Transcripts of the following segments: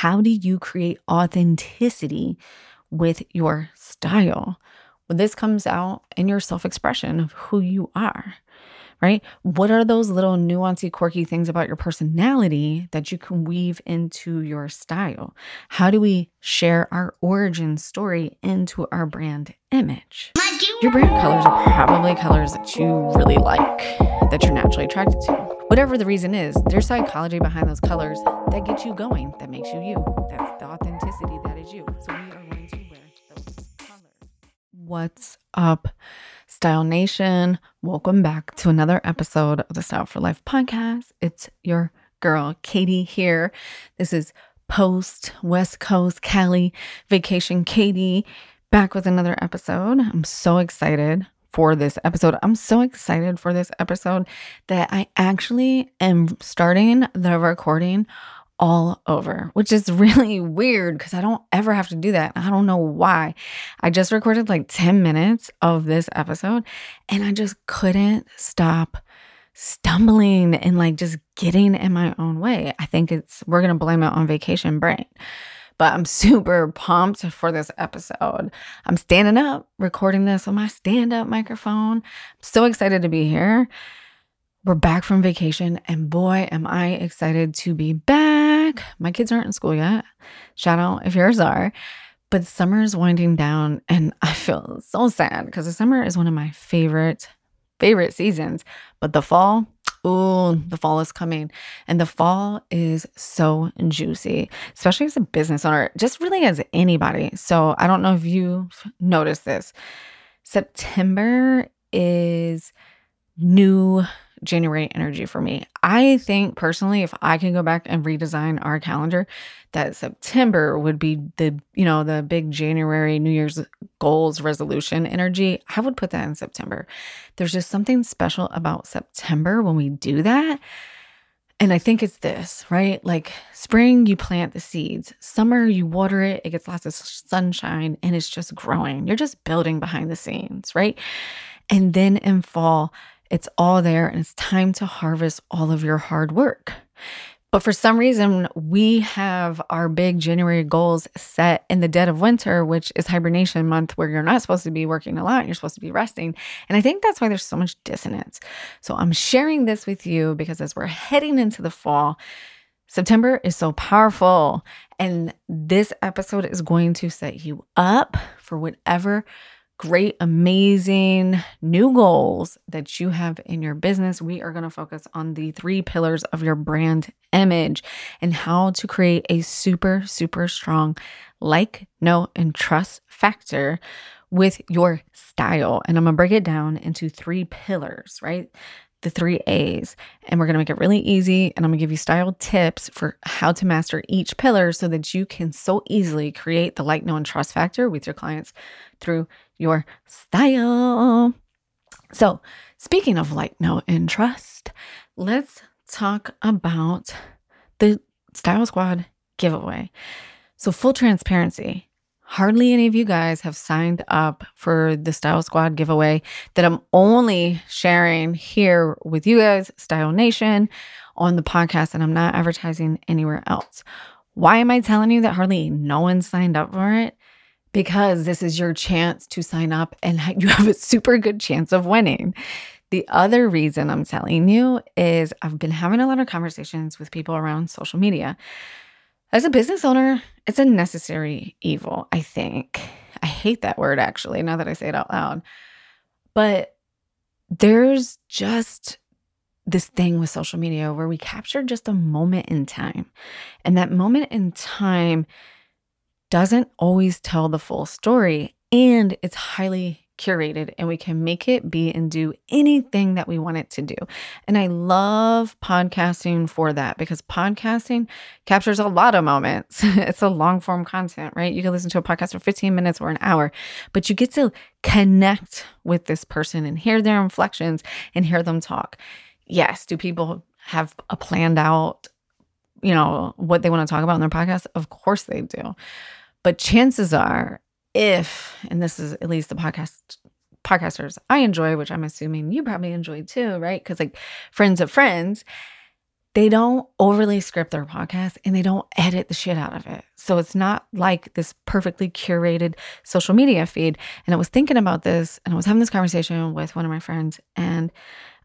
how do you create authenticity with your style? Well, this comes out in your self expression of who you are right? What are those little nuancy, quirky things about your personality that you can weave into your style? How do we share our origin story into our brand image? Your brand colors are probably colors that you really like, that you're naturally attracted to. Whatever the reason is, there's psychology behind those colors that gets you going, that makes you you. That's the authenticity that is you. So we are going to wear those colors. What's up? Style Nation, welcome back to another episode of the Styled for Life podcast. It's your girl, Katie, here. This is post West Coast Cali vacation, Katie, back with another episode. I'm so excited for this episode. I'm so excited for this episode that I actually am starting the recording all over, which is really weird because I don't ever have to do that. I don't know why. I just recorded like 10 minutes of this episode and I just couldn't stop stumbling and like just getting in my own way. I think it's, we're going to blame it on vacation brain. But I'm super pumped for this episode. I'm standing up, recording this on my stand up microphone. I'm so excited to be here. We're back from vacation, and boy, am I excited to be back. My kids aren't in school yet. Shout out if yours are. But summer is winding down, and I feel so sad because the summer is one of my favorite, favorite seasons. But the fall, oh, the fall is coming. And the fall is so juicy, especially as a business owner, just really as anybody. So I don't know if you've noticed this. September is new January energy for me. I think personally, if I can go back and redesign our calendar, that September would be the, you know, the big January New Year's goals resolution energy. I would put that in September. There's just something special about September when we do that. And I think it's this, right? Like spring, you plant the seeds. Summer, you water it, it gets lots of sunshine and it's just growing. You're just building behind the scenes, right? And then in fall, it's all there and it's time to harvest all of your hard work. But for some reason, we have our big January goals set in the dead of winter, which is hibernation month, where you're not supposed to be working a lot, you're supposed to be resting. And I think that's why there's so much dissonance. So I'm sharing this with you because as we're heading into the fall, September is so powerful. And this episode is going to set you up for whatever great, amazing new goals that you have in your business, we are going to focus on the three pillars of your brand image and how to create a super, super strong like, know, and trust factor with your style. And I'm going to break it down into three pillars, right? the three A's. And we're going to make it really easy. And I'm going to give you style tips for how to master each pillar so that you can so easily create the like, know, and trust factor with your clients through your style. So, speaking of like, know, and trust, let's talk about the Style Squad giveaway. So, full transparency, hardly any of you guys have signed up for the Style Squad giveaway that I'm only sharing here with you guys, Style Nation, on the podcast, and I'm not advertising anywhere else. Why am I telling you that hardly no one signed up for it? Because this is your chance to sign up and you have a super good chance of winning. The other reason I'm telling you is I've been having a lot of conversations with people around social media. As a business owner, it's a necessary evil, I think. I hate that word actually, now that I say it out loud. But there's just this thing with social media where we capture just a moment in time. And that moment in time doesn't always tell the full story and it's highly curated and we can make it be and do anything that we want it to do. And I love podcasting for that because podcasting captures a lot of moments. it's a long form content, right? You can listen to a podcast for 15 minutes or an hour, but you get to connect with this person and hear their inflections and hear them talk. Yes, do people have a planned out, you know, what they want to talk about in their podcast? Of course they do. But chances are, if, and this is at least the podcast podcasters I enjoy, which I'm assuming you probably enjoy too, right? Because like friends of friends, they don't overly script their podcast and they don't edit the shit out of it. So it's not like this perfectly curated social media feed. And I was thinking about this and I was having this conversation with one of my friends and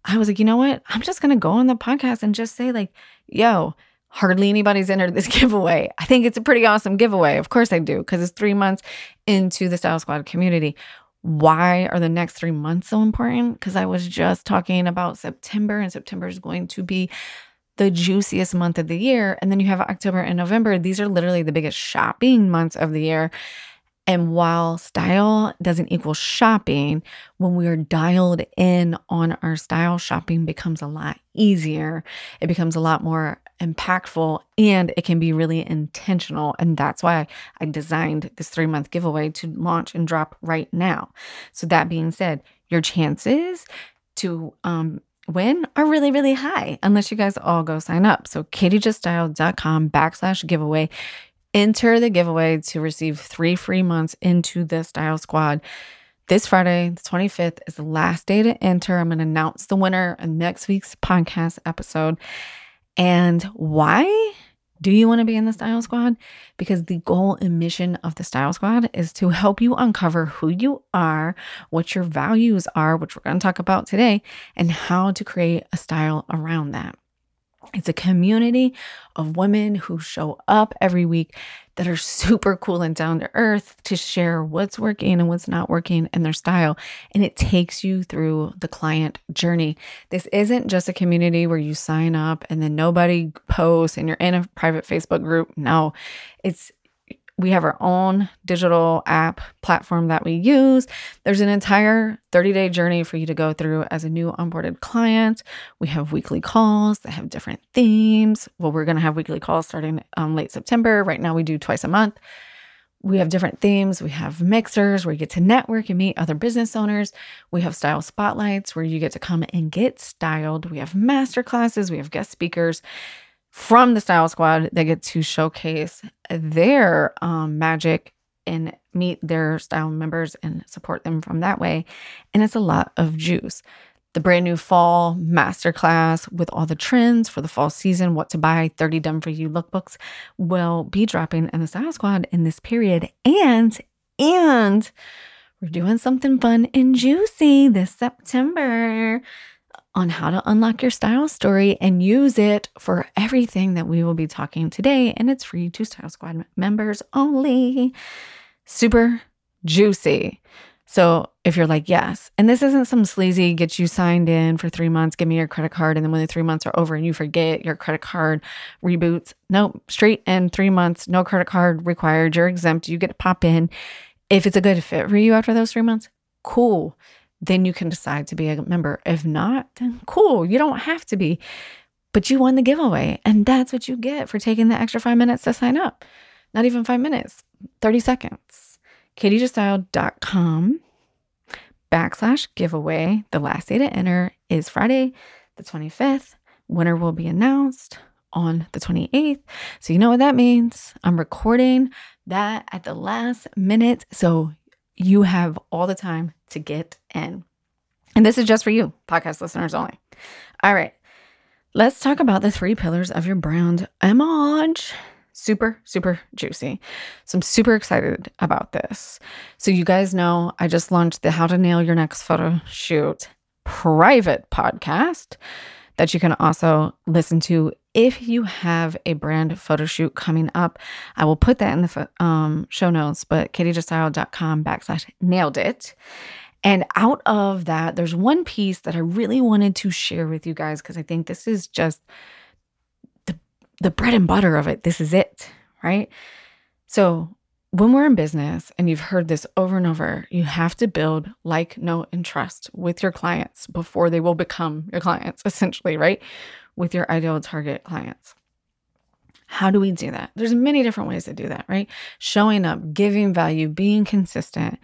I was like, you know what? I'm just going to go on the podcast and just say, like, yo, hardly anybody's entered this giveaway. I think it's a pretty awesome giveaway. Of course I do, because it's three months into the Style Squad community. Why are the next three months so important? Because I was just talking about September, and September is going to be the juiciest month of the year. And then you have October and November. These are literally the biggest shopping months of the year. And while style doesn't equal shopping, when we are dialed in on our style, shopping becomes a lot easier. It becomes a lot more impactful and it can be really intentional. And that's why I designed this three month giveaway to launch and drop right now. So, that being said, your chances to um, win are really, really high unless you guys all go sign up. So, katiejuststyled.com backslash giveaway. Enter the giveaway to receive three free months into the Style Squad. This Friday, the 25th, is the last day to enter. I'm going to announce the winner in next week's podcast episode. And why do you want to be in the Style Squad? Because the goal and mission of the Style Squad is to help you uncover who you are, what your values are, which we're going to talk about today, and how to create a style around that. It's a community of women who show up every week that are super cool and down to earth to share what's working and what's not working in their style. And it takes you through the client journey. This isn't just a community where you sign up and then nobody posts and you're in a private Facebook group. No, it's we have our own digital app platform that we use. There's an entire 30 day journey for you to go through as a new onboarded client. We have weekly calls that have different themes. Well, we're going to have weekly calls starting um, late September. Right now, we do twice a month. We have different themes. We have mixers where you get to network and meet other business owners. We have style spotlights where you get to come and get styled. We have master classes. We have guest speakers from the Style Squad. They get to showcase their um, magic and meet their style members and support them from that way. And it's a lot of juice. The brand new fall masterclass with all the trends for the fall season, what to buy, 30 done for you lookbooks will be dropping in the Style Squad in this period. And, and we're doing something fun and juicy this September on how to unlock your style story and use it for everything that we will be talking today. And it's free to Style Squad members only. Super juicy. So if you're like, yes, and this isn't some sleazy get you signed in for three months, give me your credit card. And then when the three months are over and you forget your credit card reboots, no, straight in three months, no credit card required. You're exempt. You get to pop in. If it's a good fit for you after those three months, cool then you can decide to be a member. If not, then cool, you don't have to be. But you won the giveaway, and that's what you get for taking the extra five minutes to sign up. Not even five minutes, 30 seconds. katiejuststyled.com backslash giveaway. The last day to enter is Friday, the 25th. Winner will be announced on the 28th. So you know what that means. I'm recording that at the last minute. So you have all the time to get in. And this is just for you, podcast listeners only. All right. Let's talk about the three pillars of your brand image. Super, super juicy. So I'm super excited about this. So, you guys know I just launched the How to Nail Your Next Photo Shoot private podcast that you can also listen to if you have a brand photo shoot coming up, I will put that in the um, show notes, but katiejuststyled.com backslash nailed it. And out of that, there's one piece that I really wanted to share with you guys because I think this is just the, the bread and butter of it. This is it, right? So, when we're in business and you've heard this over and over, you have to build like, know, and trust with your clients before they will become your clients, essentially, right? with your ideal target clients. How do we do that? There's many different ways to do that, right? Showing up, giving value, being consistent,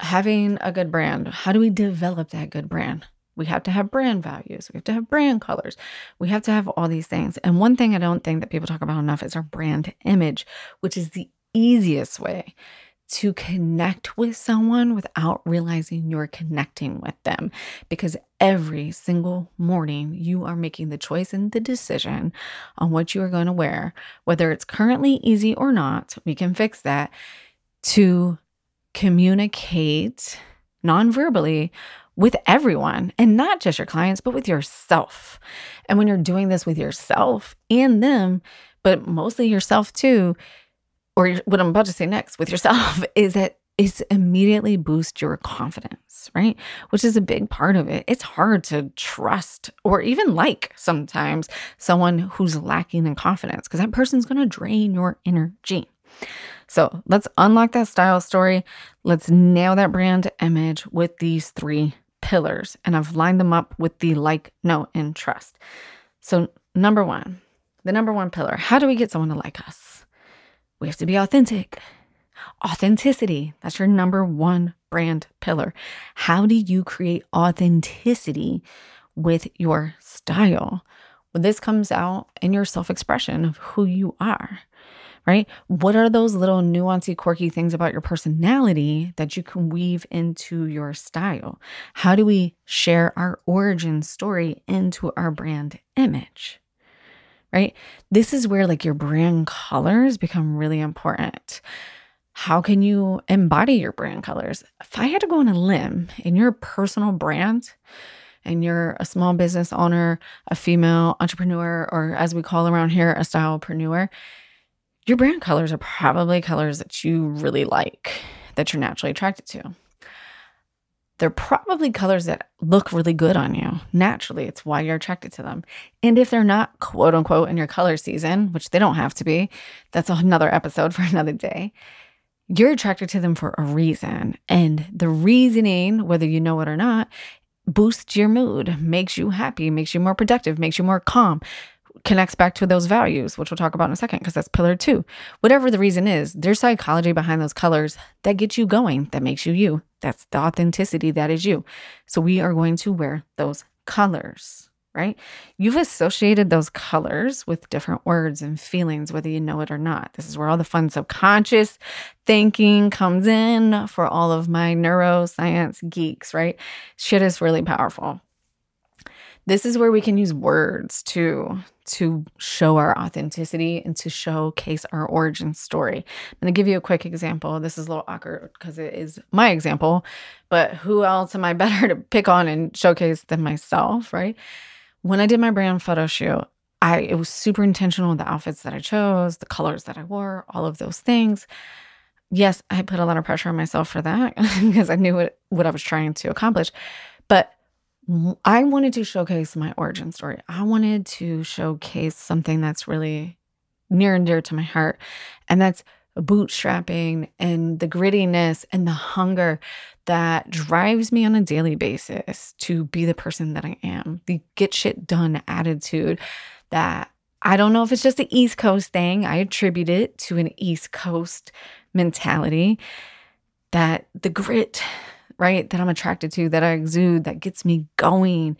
having a good brand. How do we develop that good brand? We have to have brand values. We have to have brand colors. We have to have all these things. And one thing I don't think that people talk about enough is our brand image, which is the easiest way to connect with someone without realizing you're connecting with them because every single morning you are making the choice and the decision on what you are going to wear, whether it's currently easy or not, we can fix that to communicate non-verbally with everyone and not just your clients, but with yourself. And when you're doing this with yourself and them, but mostly yourself too, or what I'm about to say next with yourself is that is immediately boost your confidence, right? Which is a big part of it. It's hard to trust or even like sometimes someone who's lacking in confidence because that person's going to drain your energy. So let's unlock that style story. Let's nail that brand image with these three pillars. And I've lined them up with the like, know, and trust. So, number one, the number one pillar how do we get someone to like us? We have to be authentic. Authenticity, that's your number one brand pillar. How do you create authenticity with your style? Well, this comes out in your self expression of who you are right? What are those little nuancy, quirky things about your personality that you can weave into your style? How do we share our origin story into our brand image? Right? This is where like your brand colors become really important. How can you embody your brand colors? If I had to go on a limb in your personal brand, and you're a small business owner, a female entrepreneur, or as we call around here, a stylepreneur, your brand colors are probably colors that you really like, that you're naturally attracted to. They're probably colors that look really good on you. Naturally, it's why you're attracted to them. And if they're not quote unquote in your color season, which they don't have to be, that's another episode for another day. You're attracted to them for a reason. And the reasoning, whether you know it or not, boosts your mood, makes you happy, makes you more productive, makes you more calm, connects back to those values, which we'll talk about in a second, because that's pillar two. Whatever the reason is, there's psychology behind those colors that gets you going, that makes you you. That's the authenticity that is you. So we are going to wear those colors, right? You've associated those colors with different words and feelings, whether you know it or not. This is where all the fun subconscious thinking comes in for all of my neuroscience geeks, right? Shit is really powerful this is where we can use words too to show our authenticity and to showcase our origin story. I'm going to give you a quick example. This is a little awkward because it is my example, but who else am I better to pick on and showcase than myself, right? When I did my brand photo shoot, I it was super intentional with the outfits that I chose, the colors that I wore, all of those things. Yes, I put a lot of pressure on myself for that because I knew what, what I was trying to accomplish. But I wanted to showcase my origin story. I wanted to showcase something that's really near and dear to my heart, and that's bootstrapping and the grittiness and the hunger that drives me on a daily basis to be the person that I am, the get shit done attitude that I don't know if it's just the East Coast thing. I attribute it to an East Coast mentality that the grit, right? That I'm attracted to, that I exude, that gets me going.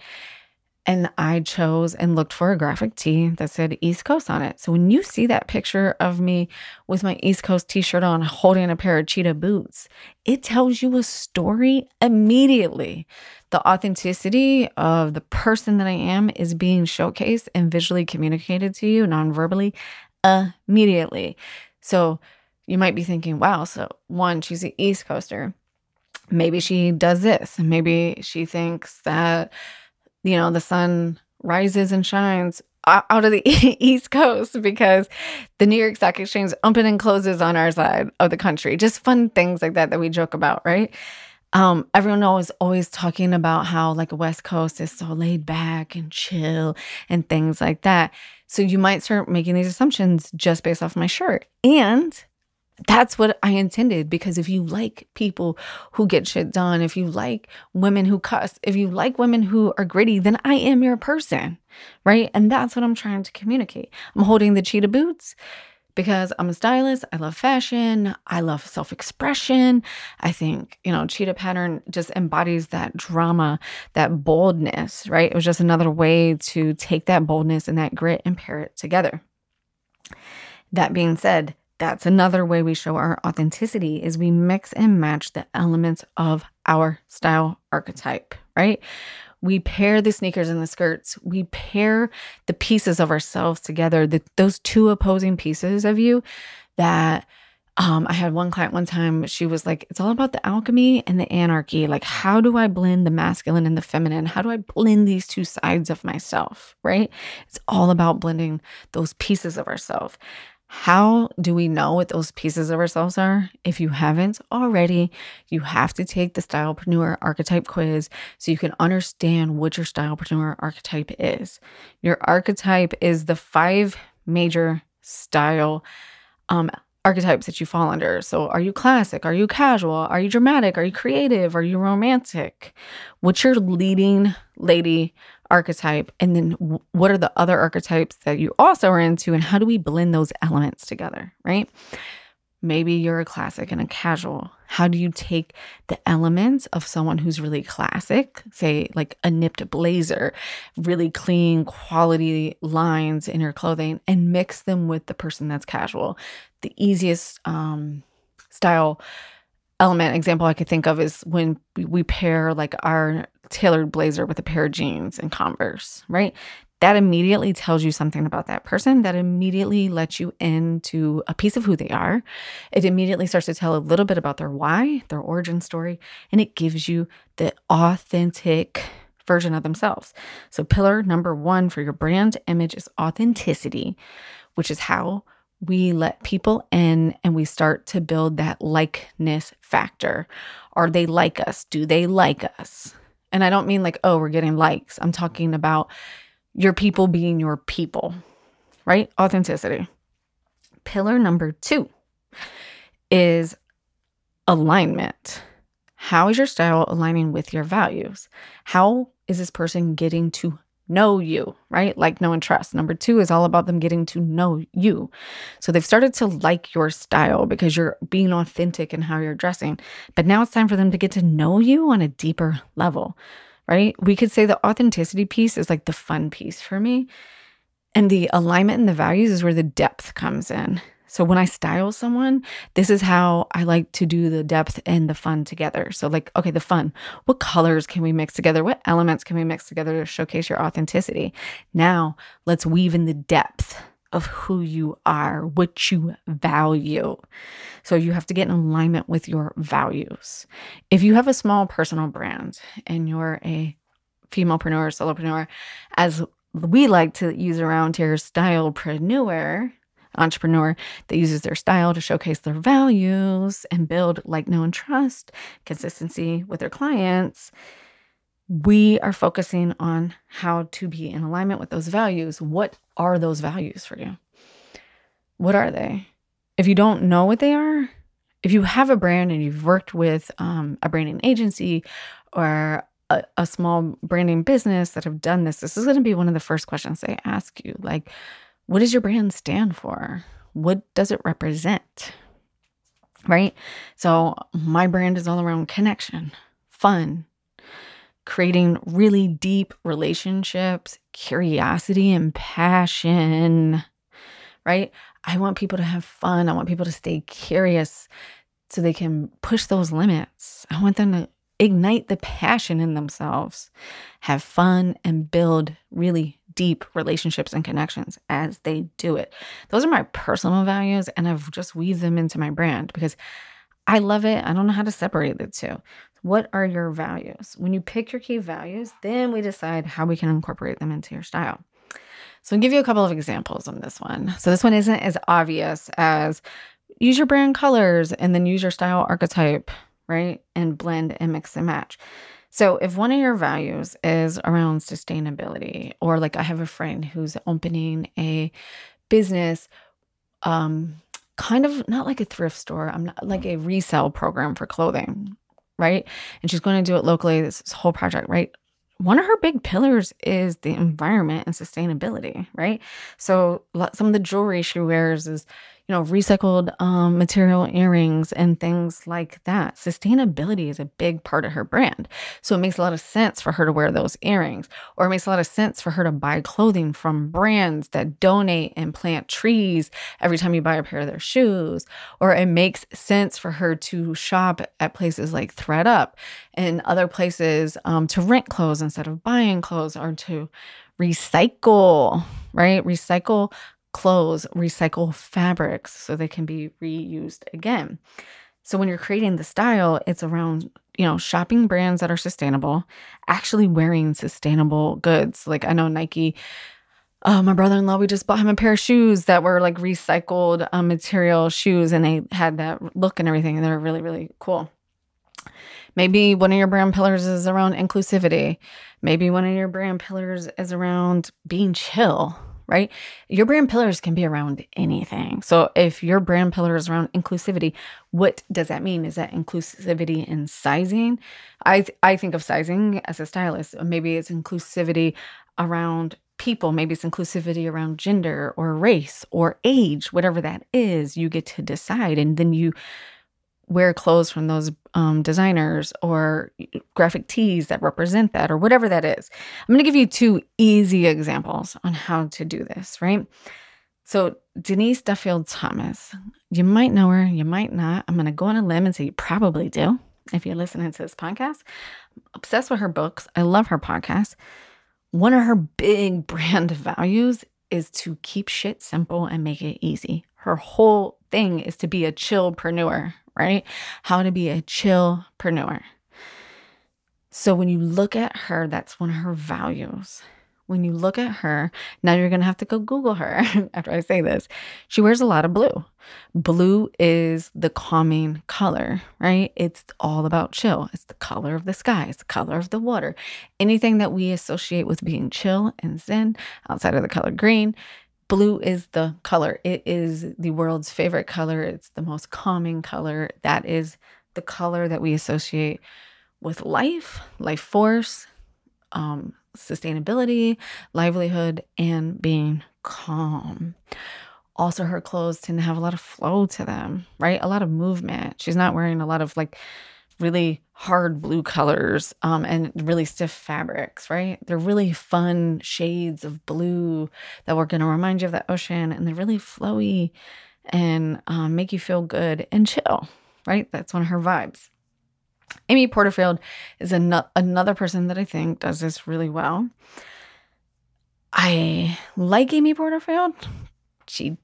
And I chose and looked for a graphic tee that said East Coast on it. So when you see that picture of me with my East Coast t shirt on, holding a pair of cheetah boots, it tells you a story immediately. The authenticity of the person that I am is being showcased and visually communicated to you non verbally immediately. So you might be thinking, wow, so one, she's an East Coaster maybe she does this. Maybe she thinks that, you know, the sun rises and shines out of the East Coast because the New York Stock Exchange open and closes on our side of the country. Just fun things like that that we joke about, right? Um, everyone always always talking about how like West Coast is so laid back and chill and things like that. So you might start making these assumptions just based off my shirt. And that's what I intended because if you like people who get shit done, if you like women who cuss, if you like women who are gritty, then I am your person, right? And that's what I'm trying to communicate. I'm holding the cheetah boots because I'm a stylist. I love fashion. I love self expression. I think, you know, cheetah pattern just embodies that drama, that boldness, right? It was just another way to take that boldness and that grit and pair it together. That being said, that's another way we show our authenticity is we mix and match the elements of our style archetype, right? We pair the sneakers and the skirts. We pair the pieces of ourselves together, the, those two opposing pieces of you that um, I had one client one time, she was like, it's all about the alchemy and the anarchy. Like, how do I blend the masculine and the feminine? How do I blend these two sides of myself? Right? It's all about blending those pieces of ourselves. How do we know what those pieces of ourselves are? If you haven't already, you have to take the Stylepreneur archetype quiz so you can understand what your Stylepreneur archetype is. Your archetype is the five major style um, archetypes that you fall under. So, are you classic? Are you casual? Are you dramatic? Are you creative? Are you romantic? What's your leading lady archetype? And then, what are the other archetypes that you also are into? And how do we blend those elements together? Right? Maybe you're a classic and a casual. How do you take the elements of someone who's really classic, say like a nipped blazer, really clean quality lines in your clothing, and mix them with the person that's casual? The easiest um, style element example I could think of is when we pair like our tailored blazer with a pair of jeans and Converse, right? that immediately tells you something about that person. That immediately lets you into a piece of who they are. It immediately starts to tell a little bit about their why, their origin story, and it gives you the authentic version of themselves. So, pillar number one for your brand image is authenticity, which is how we let people in and we start to build that likeness factor. Are they like us? Do they like us? And I don't mean like, oh, we're getting likes. I'm talking about your people being your people, right? Authenticity. Pillar number two is alignment. How is your style aligning with your values? How is this person getting to know you, right? Like, know, and trust. Number two is all about them getting to know you. So they've started to like your style because you're being authentic in how you're dressing. But now it's time for them to get to know you on a deeper level right? We could say the authenticity piece is like the fun piece for me. And the alignment and the values is where the depth comes in. So when I style someone, this is how I like to do the depth and the fun together. So, like, okay, the fun. What colors can we mix together? What elements can we mix together to showcase your authenticity? Now, let's weave in the depth of who you are, what you value. So you have to get in alignment with your values. If you have a small personal brand and you're a femalepreneur, solopreneur, as we like to use around here, stylepreneur, entrepreneur that uses their style to showcase their values and build like, know, and trust, consistency with their clients we are focusing on how to be in alignment with those values. What are those values for you? What are they? If you don't know what they are, if you have a brand and you've worked with um, a branding agency or a, a small branding business that have done this, this is going to be one of the first questions they ask you. Like, what does your brand stand for? What does it represent? Right? So, my brand is all around connection, fun, creating really deep relationships, curiosity, and passion, right? I want people to have fun. I want people to stay curious so they can push those limits. I want them to ignite the passion in themselves, have fun, and build really deep relationships and connections as they do it. Those are my personal values, and I've just weaved them into my brand because I love it. I don't know how to separate the two. What are your values? When you pick your key values, then we decide how we can incorporate them into your style. So I'll give you a couple of examples on this one. So this one isn't as obvious as use your brand colors and then use your style archetype, right? And blend and mix and match. So if one of your values is around sustainability, or like I have a friend who's opening a business um kind of not like a thrift store, I'm not like a resale program for clothing, right? And she's going to do it locally, this, this whole project, right? One of her big pillars is the environment and sustainability, right? So some of the jewelry she wears is you know, recycled um, material earrings and things like that. Sustainability is a big part of her brand. So it makes a lot of sense for her to wear those earrings, or it makes a lot of sense for her to buy clothing from brands that donate and plant trees every time you buy a pair of their shoes. Or it makes sense for her to shop at places like thredUP and other places um, to rent clothes instead of buying clothes or to recycle, right? Recycle clothes, recycle fabrics so they can be reused again. So when you're creating the style, it's around, you know, shopping brands that are sustainable, actually wearing sustainable goods. Like I know Nike Oh, my brother in law, we just bought him a pair of shoes that were like recycled um, material shoes and they had that look and everything. And they were really, really cool. Maybe one of your brand pillars is around inclusivity. Maybe one of your brand pillars is around being chill, right? Your brand pillars can be around anything. So if your brand pillar is around inclusivity, what does that mean? Is that inclusivity in sizing? I th- I think of sizing as a stylist. Maybe it's inclusivity around people. Maybe it's inclusivity around gender or race or age, whatever that is. You get to decide, and then you wear clothes from those um, designers or graphic tees that represent that or whatever that is. I'm going to give you two easy examples on how to do this, right? So, Denise Duffield Thomas, you might know her, you might not. I'm going to go on a limb and say you probably do if you're listening to this podcast. Obsessed with her books. I love her podcast. One of her big brand values is to keep shit simple and make it easy. Her whole thing is to be a chillpreneur, right? How to be a chillpreneur. So when you look at her, that's one of her values. When you look at her, now you're going to have to go Google her after I say this. She wears a lot of blue. Blue is the calming color, right? It's all about chill. It's the color of the sky, it's the color of the water. Anything that we associate with being chill and zen outside of the color green Blue is the color. It is the world's favorite color. It's the most calming color. That is the color that we associate with life, life force, um, sustainability, livelihood, and being calm. Also, her clothes tend to have a lot of flow to them, right? A lot of movement. She's not wearing a lot of like really hard blue colors um, and really stiff fabrics, right? They're really fun shades of blue that were going to remind you of the ocean and they're really flowy and um, make you feel good and chill, right? That's one of her vibes. Amy Porterfield is an- another person that I think does this really well. I like Amy Porterfield. She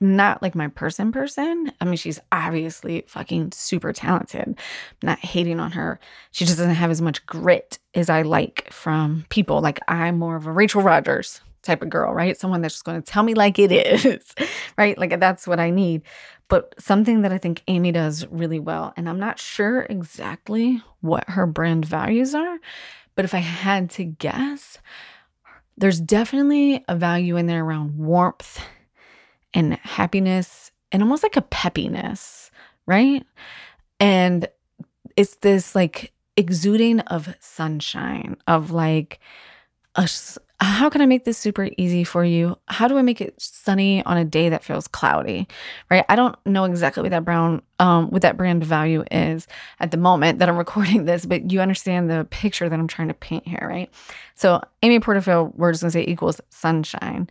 not like my person person. I mean, she's obviously fucking super talented. I'm not hating on her. She just doesn't have as much grit as I like from people. Like I'm more of a Rachel Rodgers type of girl, right? Someone that's just going to tell me like it is, right? Like that's what I need. But something that I think Amy does really well, and I'm not sure exactly what her brand values are, but if I had to guess, there's definitely a value in there around warmth and happiness and almost like a peppiness, right? And it's this like exuding of sunshine, of like, a, how can I make this super easy for you? How do I make it sunny on a day that feels cloudy? Right? I don't know exactly what that brown um what that brand value is at the moment that I'm recording this, but you understand the picture that I'm trying to paint here, right? So Amy Porterfield, we're just gonna say equals sunshine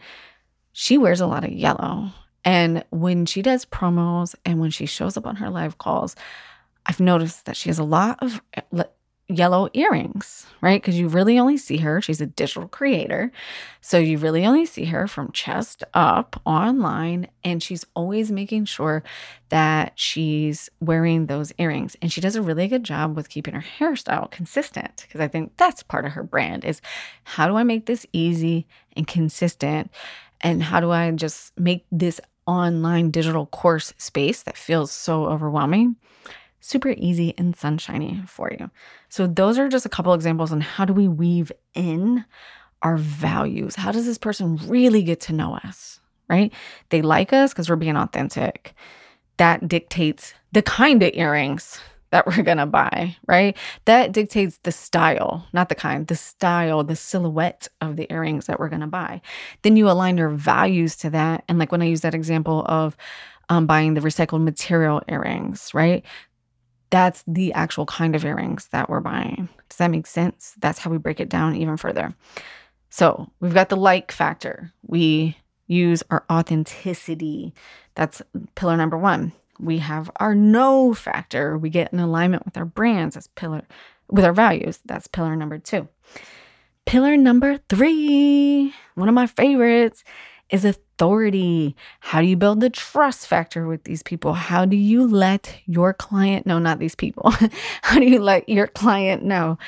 she wears a lot of yellow. And when she does promos and when she shows up on her live calls, I've noticed that she has a lot of eh, yellow earrings, right? Because you really only see her, she's a digital creator. So you really only see her from chest up online. And she's always making sure that she's wearing those earrings. And she does a really good job with keeping her hairstyle consistent because I think that's part of her brand is how do I make this easy and consistent? And how do I just make this online digital course space that feels so overwhelming super easy and sunshiny for you? So, those are just a couple examples on how do we weave in our values? How does this person really get to know us, right? They like us because we're being authentic. That dictates the kind of earrings that we're going to buy, right? That dictates the style, not the kind, the style, the silhouette of the earrings that we're going to buy. Then you align your values to that. And like when I use that example of um, buying the recycled material earrings, right? That's the actual kind of earrings that we're buying. Does that make sense? That's how we break it down even further. So we've got the like factor. We use our authenticity. That's pillar number one. We have our know factor. We get in alignment with our brands. as pillar with our values. That's pillar number two. Pillar number three, one of my favorites, is authority. How do you build the trust factor with these people? How do you let your client know, not these people, how do you let your client know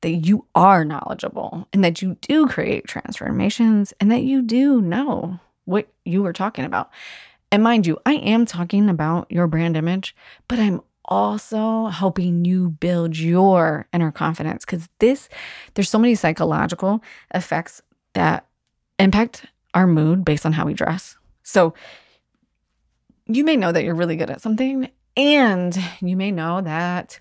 that you are knowledgeable and that you do create transformations and that you do know what you were talking about? And mind you, I am talking about your brand image, but I'm also helping you build your inner confidence because this, there's so many psychological effects that impact our mood based on how we dress. So you may know that you're really good at something, and you may know that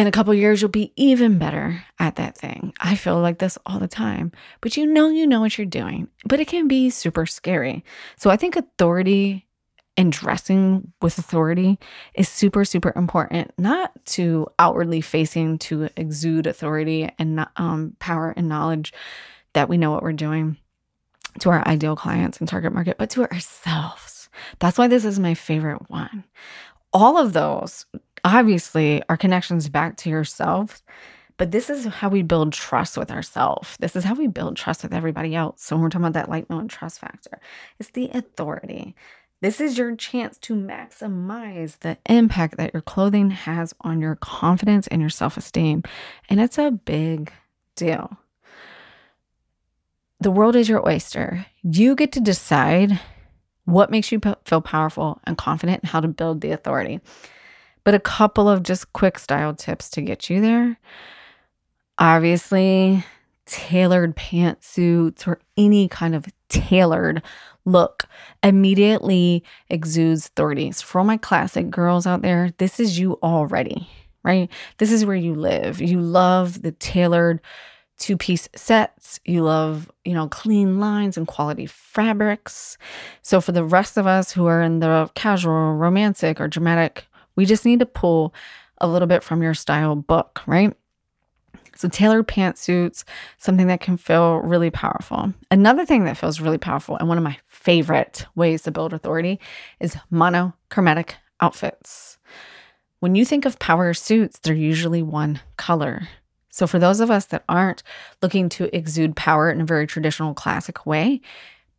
in a couple years you'll be even better at that thing. I feel like this all the time. But you know you know what you're doing, but it can be super scary. So I think authority and dressing with authority is super super important not to outwardly facing to exude authority and um, power and knowledge that we know what we're doing to our ideal clients and target market, but to ourselves. That's why this is my favorite one. All of those obviously are connections back to yourself, but this is how we build trust with ourselves. This is how we build trust with everybody else. So when we're talking about that light no trust factor, it's the authority. This is your chance to maximize the impact that your clothing has on your confidence and your self esteem. And it's a big deal the world is your oyster. You get to decide what makes you feel powerful and confident and how to build the authority. But a couple of just quick style tips to get you there. Obviously, tailored pantsuits or any kind of tailored look immediately exudes authorities. For all my classic girls out there, this is you already, right? This is where you live. You love the tailored two piece sets. You love, you know, clean lines and quality fabrics. So for the rest of us who are in the casual, romantic, or dramatic, we just need to pull a little bit from your style book, right? So tailored pantsuits, something that can feel really powerful. Another thing that feels really powerful and one of my favorite ways to build authority is monochromatic outfits. When you think of power suits, they're usually one color. So, for those of us that aren't looking to exude power in a very traditional classic way,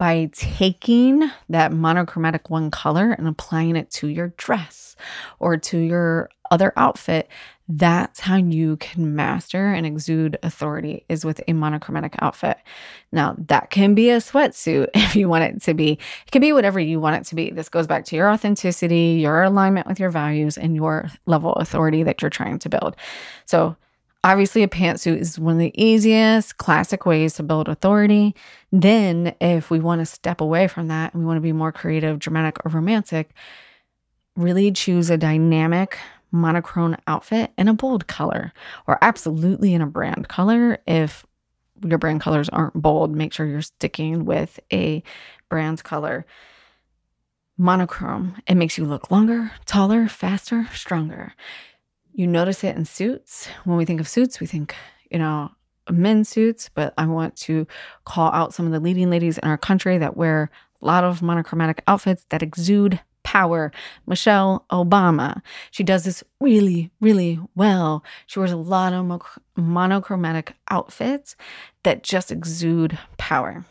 by taking that monochromatic one color and applying it to your dress or to your other outfit, that's how you can master and exude authority is with a monochromatic outfit. Now, that can be a sweatsuit if you want it to be. It can be whatever you want it to be. This goes back to your authenticity, your alignment with your values, and your level of authority that you're trying to build. So, Obviously, a pantsuit is one of the easiest classic ways to build authority. Then, if we want to step away from that and we want to be more creative, dramatic, or romantic, really choose a dynamic monochrome outfit in a bold color or absolutely in a brand color. If your brand colors aren't bold, make sure you're sticking with a brand color. Monochrome, it makes you look longer, taller, faster, stronger. You notice it in suits. When we think of suits, we think, you know, men's suits, but I want to call out some of the leading ladies in our country that wear a lot of monochromatic outfits that exude power. Michelle Obama. She does this really, really well. She wears a lot of monochromatic outfits that just exude power.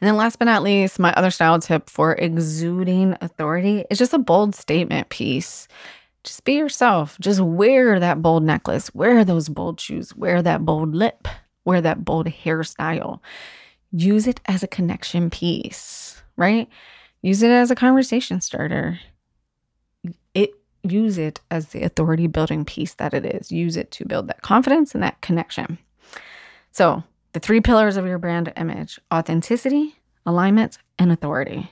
And then, last but not least, my other style tip for exuding authority is just a bold statement piece just be yourself. Just wear that bold necklace, wear those bold shoes, wear that bold lip, wear that bold hairstyle. Use it as a connection piece, right? Use it as a conversation starter. It use it as the authority building piece that it is. Use it to build that confidence and that connection. So, the three pillars of your brand image authenticity, alignment, and authority.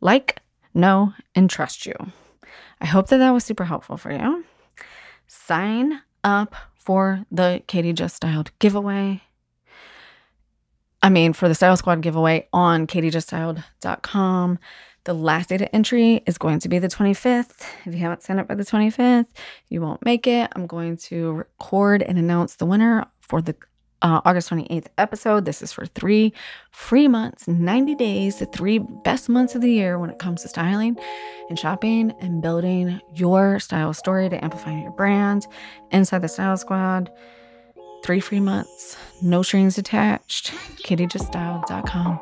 Like, know, and trust you. I hope that that was super helpful for you. Sign up for the Katie Just Styled giveaway. I mean, for the Style Squad giveaway on katiejuststyled.com. The last data entry is going to be the 25th. If you haven't signed up by the 25th, you won't make it. I'm going to record and announce the winner for the uh, August 28th episode. This is for three free months, 90 days, the three best months of the year when it comes to styling and shopping and building your style story to amplify your brand inside the Style Squad. Three free months, no strings attached. KatieJustStyled.com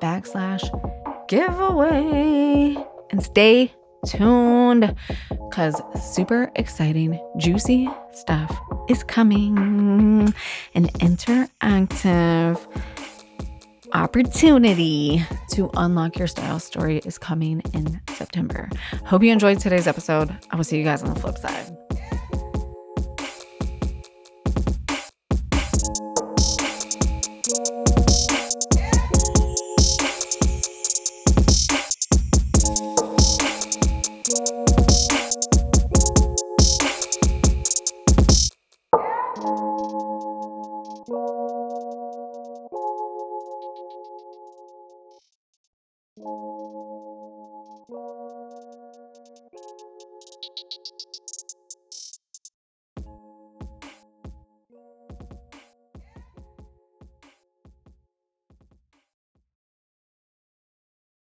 backslash giveaway. And stay tuned because super exciting, juicy stuff is coming. An interactive opportunity to unlock your style story is coming in September. Hope you enjoyed today's episode. I will see you guys on the flip side.